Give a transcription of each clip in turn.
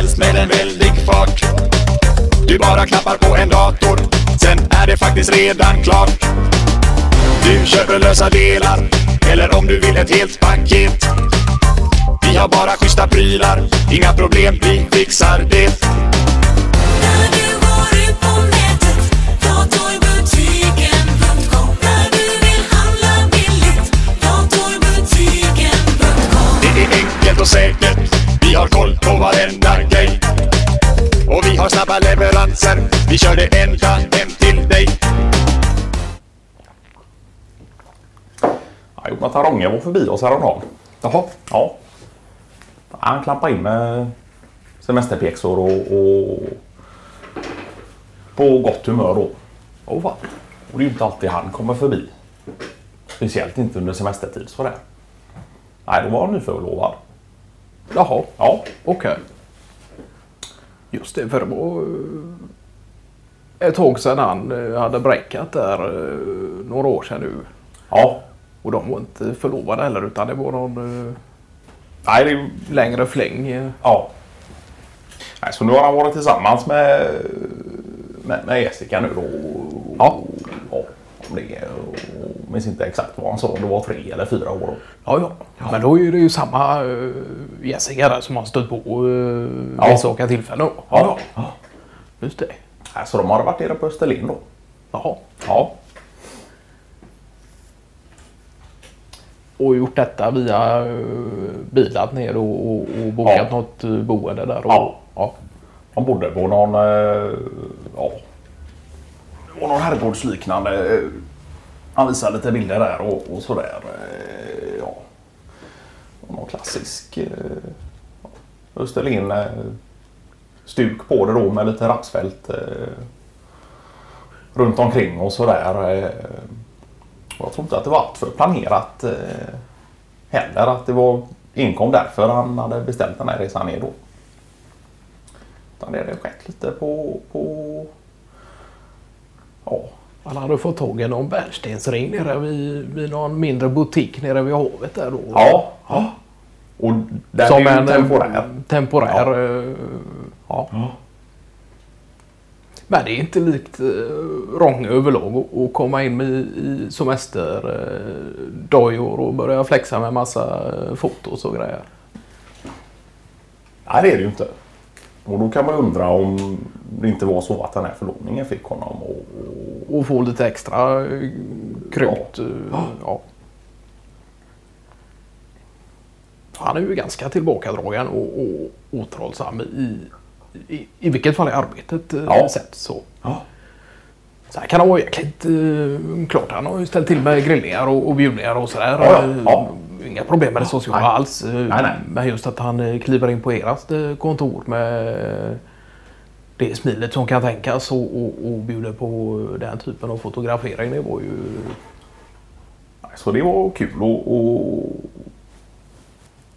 helst med en väldig fart. Du bara knappar på en dator, sen är det faktiskt redan klart. Du köper lösa delar, eller om du vill ett helt paket. Vi har bara schyssta prylar, inga problem, vi fixar det. Vi kör det ända hem till dig. Ja, Jonathan Ronge var förbi oss häromdagen. Jaha. Ja. Han klampade in med semesterpjäxor och, och på gott humör då. Åh fan. Och det är ju inte alltid han kommer förbi. Speciellt inte under semestertid sådär. Nej, då var han nyförlovad. Jaha. Ja, Okej. Just det, för det var ett tag sedan han eh, hade breakat där eh, några år sedan nu. ja. Och de var inte förlovade heller utan det var någon eh, Nej, det längre fläng. Ja. Nej, så nu har han varit tillsammans med, med, med Jessica nu då. Ja. ja om det jag minns inte exakt vad han sa. Det var tre eller fyra år. då. Ja, ja. Men då är det ju samma Jessica där som har stött på uh, Ja. enstaka tillfällen. Ja. ja. Just det. Så de har varit nere på Österlen då. Jaha. Ja. Och gjort detta via uh, bilat ner och, och, och bokat Ja. något uh, boende där. Och, Ja. ja. De bodde på någon... eh, Ja. Var någon herrgårdsliknande. eh, Han visade lite bilder där och, och sådär. eh, Ja. Och någon klassisk eh, ja, Österlen eh, stuk på det då med lite rapsfält eh, runt omkring och sådär. eh. Jag tror inte att det var allt för planerat eh, heller. Att det var inkom därför han hade beställt den här resan ner då. Utan det hade skett lite på... på ja, Han hade fått tag i någon bärnstensring nere vid, vid någon mindre butik nere vid havet där då. ja, ja. Och där Som är en temporär. temporär eh, ja. Men det är inte likt eh, Rånge överlag att- komma in i, i semesterdojor och börja flexa med massa eh, fotos och grejer. Nej, det är det ju inte. Och då kan man undra om det inte var så att den här förlovningen fick honom och, och få lite extra eh, krut. eh, Ja. Han är ju ganska tillbakadragen och, och återhållsam i, i, i vilket fall i arbetet eh, Ja. sett. Så. Ja. Så här kan han vara jäkligt uh, klart. Han har ju ställt till med grillningar och, och bjudningar och sådär. Ja, ja. Eh. Inga problem med det sociala Nej. alls. eh, Nej, nej. Men just att han eh, kliver in på eh, kontor med eh, det smilet som kan tänkas och, och, och bjuder på den typen av fotografering. Det var ju... Så det var kul och... och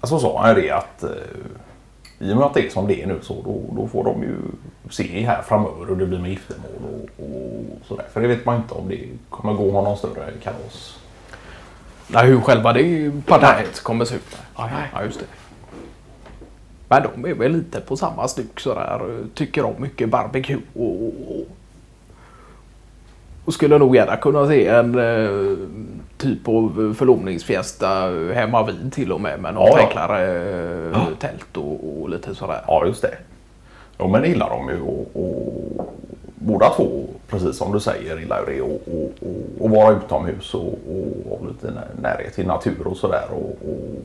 alltså sa han det att eh, i och med att det är som det är nu så då, då får de ju se här framöver hur det blir med giftermål och, och sådär. För det vet man inte om det kommer gå någon större kalas. Nej, hur själva det partiet kommer se ut. Nej. Ja, just det. Men de är väl lite på samma stuk sådär. Tycker om mycket barbecue och, och, och skulle nog gärna kunna se en eh, typ av förlovningsfiesta hemma vid till och med med något Ja, ja. enklare eh, tält och, och lite sådär. Ja, just det. Jo, men det gillar de ju och, och båda två, precis som du säger, gillar ju det och, och, och, och vara utomhus och, och ha lite när- närhet till natur och sådär. Och, och,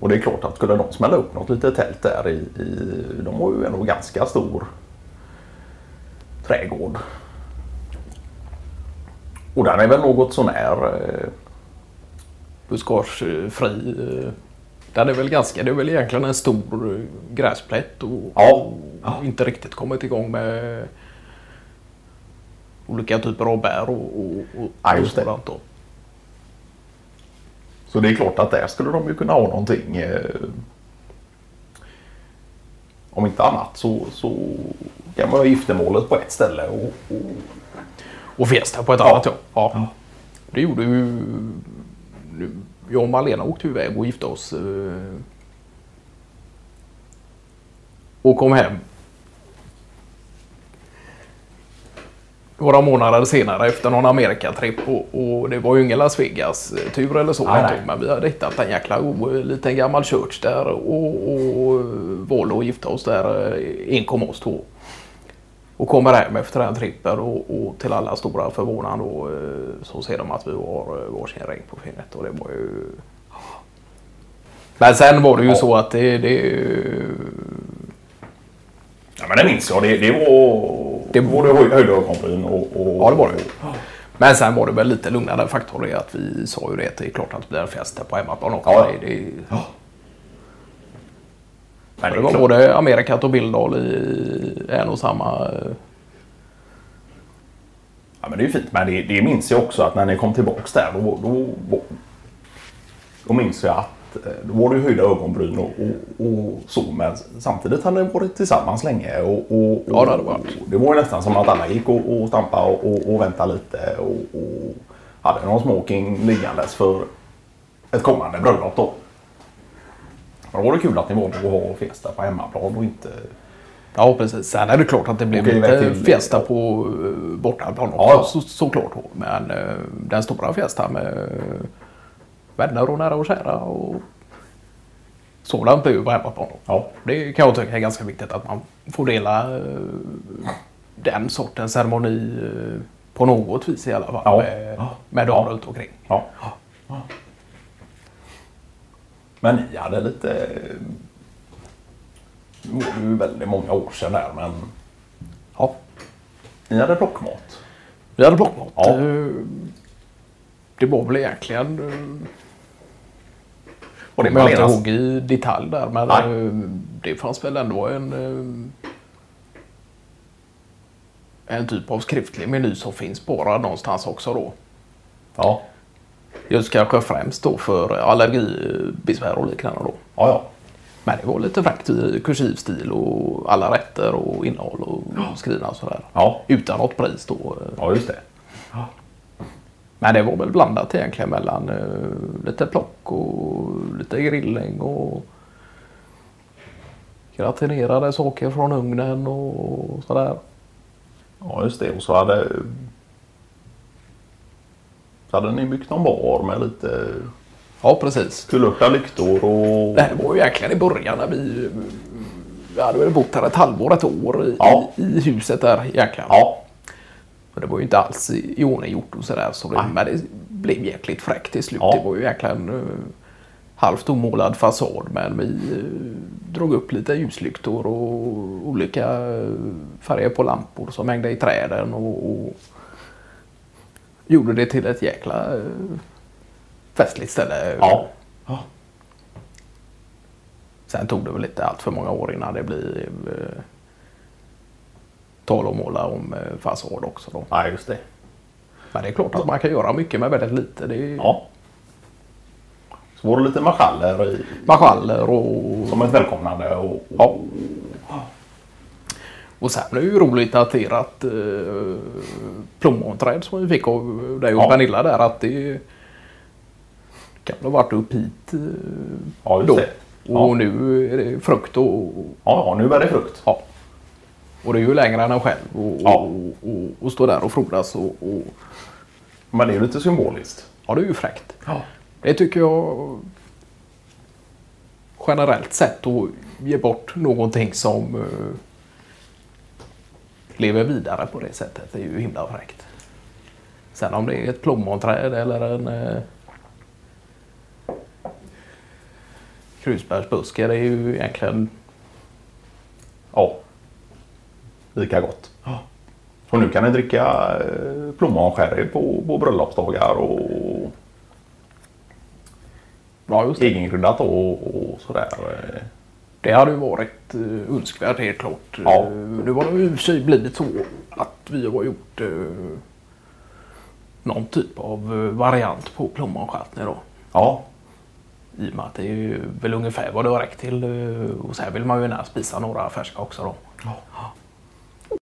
och det är klart att skulle de smälla upp något litet tält där i, i de har ju ändå ganska stor trädgård. Och den är väl något sånär eh, Buskagefri. eh, Den är väl ganska, det är väl egentligen en stor eh, gräsplätt och, Ja. och inte riktigt kommit igång med olika typer av bär och, och, och, Ja, och just det. sådant. Då. Så det är klart att där skulle de ju kunna ha någonting. Eh, om inte annat så, så kan man ha giftermålet på ett ställe. Och, och, Och Fiesta på ett Ja. annat ja. ja. Det gjorde ju... Jag och Malena åkte iväg och gifte oss eh, Och kom hem. Några månader senare efter någon Amerikatripp och, och det var ju ingen Las Vegas-tur eller så. Nej, nej. Men vi hade hittat en jäkla god liten gammal church där och, och valde att gifta oss där eh, enkom oss två. Och kommer hem efter den trippen och, och till alla stora förvånan då, eh, så ser de att vi har eh, varsin ring på fingret och det var ju... Men sen var det ju Ja. så att det, det Ja, men det minns jag. Det, det var... Det var det höj- höjda ögonbryn och, och... Ja, det var det. Men sen var det väl lite lugnare faktor i att vi sa ju det att det är klart att det blir en fest där på hemmaplan också. Ja. Det, det, Men det var både Amerikat och Billdal i en och samma... eh, Ja, men det är ju fint. Men det, det minns jag också att när ni kom tillbaks där då, då, då, då minns jag att eh, då var det höjda ögonbryn och, och, och så. Men samtidigt hade ni varit tillsammans länge. Och, och, Ja, det hade varit. det var ju nästan som att alla gick och, och stampade och, väntade lite. Och, och hade någon smoking liggandes för ett kommande bröllop då. Då var det kul att ni valde att ha festa på hemmaplan och inte... Ja, precis. Sen är det klart att det blev lite fiesta på uh, bortaplan också, Ja, så, såklart. Men eh, den stora fiestan med uh, vänner och nära och kära och sådant är ju på hemmaplan. Ja, Det kan jag tycka är ganska viktigt att man får dela eh, den sortens ceremoni eh, på något vis i alla fall Ja. med, med dem Ja. runt omkring. Ja. Men ni hade lite... Nu var det ju väldigt många år sedan där men Ja. ni hade plockmat. Vi hade blockmat. Ja. Eh, Det var väl egentligen... eh, Och det kommer jag inte ihåg i detalj där men Nej. eh, det fanns väl ändå en... eh, En typ av skriftlig meny som finns spårad någonstans också då. Ja, Just kanske främst då för allergibesvär och liknande då. ja, ja. Men det var lite fräckt i kursiv stil och alla rätter och innehåll och skrivna och sådär. Ja, Utan något pris då. ja just det. Men det var väl blandat egentligen mellan eh, lite plock och lite grillning och gratinerade saker från ugnen och sådär. Ja, just det. Och så hade... Så hade ni byggt någon bar med lite Ja, precis. kulörta lyktor och... Det här var ju egentligen i början när vi, vi hade väl bott här ett halvår, ett år i, Ja. i, huset där egentligen. Ja, Och det var ju inte alls i, i ordning gjort och sådär. Så det, men det blev jäkligt fräckt till slut. Ja. Det var ju egentligen uh, halvt omålad fasad men vi uh, drog upp lite ljuslyktor och olika eh, färger på lampor som hängde i träden och, och gjorde det till ett jäkla uh, festligt ställe. ja. Sen tog det väl inte allt för många år innan det blev uh, tal att måla om uh, fasad också. Då. Nej, just det. Men det är klart att man kan göra mycket med väldigt lite. Det är Ja. Så var det lite marschaller i, marschaller och... som ett välkomnande och... Ja. Och sen är det ju roligt att ert uh, plommonträd som vi fick av dig och Ja. Pernilla där att det kan ha varit upp hit uh, Ja, då. det. Och Ja. nu är det frukt och, Ja, ja, nu är det frukt. ja. Och det är ju längre än en själv och, Ja. och, och, och stå där och frodas och, och Men det är ju lite symboliskt. ja det är ju fräckt. Ja. Det tycker jag generellt sett att ge bort någonting som eh, lever vidare på det sättet. Det är ju himla fräckt. Sen om det är ett plommonträd eller en eh, krusbärsbuske, det är ju egentligen Ja. Lika gott. Så nu kan ni dricka eh, plommonsherry på, på bröllopsdagar och ja, just det. egenkryddat och, och sådär. Eh. Det hade ju varit uh, önskvärt helt klart. Ja. Eh, nu har det ju i och för sig blivit så att vi har gjort uh, någon typ av eh, variant på plommonstjärtner då. Ja, I och med att det är ju väl ungefär vad det har räckt till. eh, och sen vill man ju gärna spisa några färska också då.